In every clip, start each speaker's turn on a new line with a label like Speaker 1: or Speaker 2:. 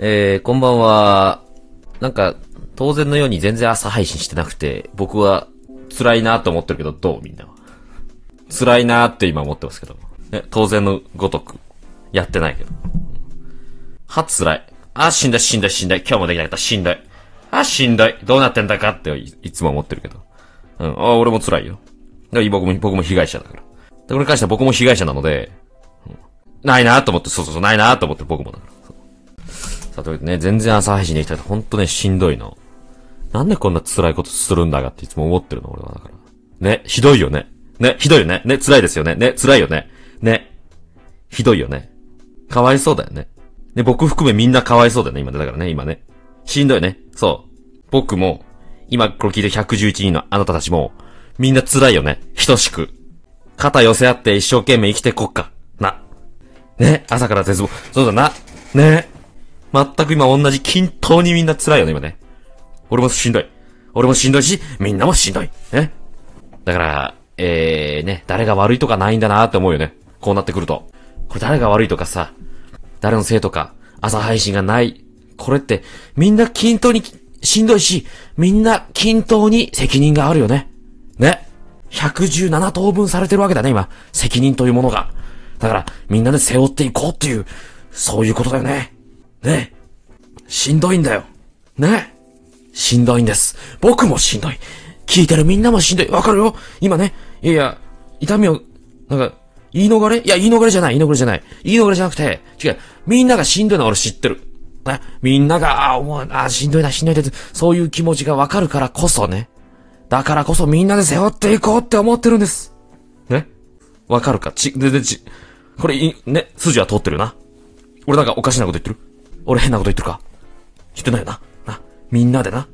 Speaker 1: えー、こんばんは。なんか、当然のように全然朝配信してなくて、僕は辛いなと思ってるけど、どう？みんなは。辛いなって今思ってますけど。ね、当然のごとく。やってないけど。は、辛い。あ、しんどい、しんどい、しんどい。今日もできなかった、しんどい。あ、しんどい。どうなってんだかっていつも思ってるけど。うん。あ、俺も辛いよ。だから僕も、僕も被害者だから。で、これに関しては僕も被害者なので、うん、ないなと思って、そうそうそう、ないなと思って僕もだから。さてね、全然朝配信できたらほんとね、しんどいの。なんでこんな辛いことするんだがっていつも思ってるの、俺はだから。ね、ひどいよね。ね、ひどいよね。ね、辛いですよね。ね、辛いよね。ね、ひどいよね。かわいそうだよね。ね、僕含めみんなかわいそうだよね、今ね。だからね、今ね。しんどいね。そう。僕も、今これ聞いて111人のあなたたちも、みんな辛いよね。等しく。肩寄せ合って一生懸命生きてこっか。な。ね、朝から絶望。そうだな。ね。全く今同じ均等にみんな辛いよね、今ね。俺もしんどい。俺もしんどいし、みんなもしんどい。ね。だから、えー、ね、誰が悪いとかないんだなって思うよね。こうなってくると。これ誰が悪いとかさ、誰のせいとか、朝配信がない。これって、みんな均等にしんどいし、みんな均等に責任があるよね。ね。117等分されてるわけだね、今。責任というものが。だから、みんなで背負っていこうっていう、そういうことだよね。ねえしんどいんだよ。ねしんどいんです。僕もしんどい。聞いてるみんなもしんどい。わかるよ今ね、いやいや、痛みを、なんか、言い逃れ？いや、言い逃れじゃない、言い逃れじゃない。言い逃れじゃなくて、違う。みんながしんどいのは俺知ってる。ね。みんなが、ああ、あしんどいな、しんどいって、そういう気持ちがわかるからこそね。だからこそみんなで背負っていこうって思ってるんです。ね。わかるか？ち、で、でち、これ、ね、筋は通ってるな。俺なんかおかしなこと言ってる？俺変なこと言ってるか？言ってないよな？な、みんなでな？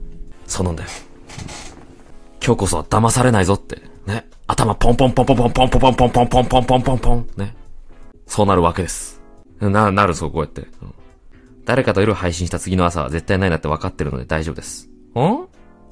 Speaker 1: そうなんだよ。今日こそは騙されないぞって。ね？頭ポンポンポンポンポンポンポンポンポンポンポンポンポンポンね？そうなるわけです。な、なるぞ、こうやって。誰かと夜配信した次の朝は絶対ないなって分かってるので大丈夫です。ん？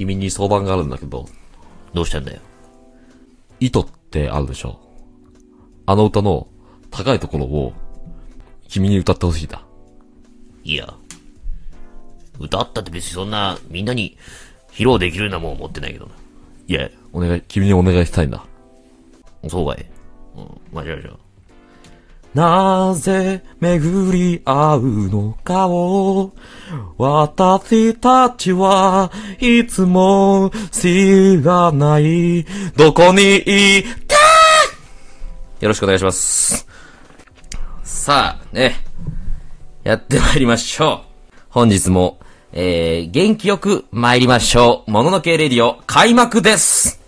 Speaker 1: 君に相談があるんだけど、どうしたんだよ。糸ってあるでしょ。あの歌の高いところを君に歌ってほしいだ。
Speaker 2: いや、歌ったって別にそんなみんなに披露できるようなもん持ってないけどな。
Speaker 1: いや、お願い、君にお願いしたいんだ。
Speaker 2: そうかい。うん、まあ、じゃあじゃあ。
Speaker 1: なぜ巡り合うのかを？私たちはいつも知らないどこにいたよろしくお願いします。さあ、ね。やってまいりましょう。本日も、えー、元気よく参りましょう。もののけレディオ開幕です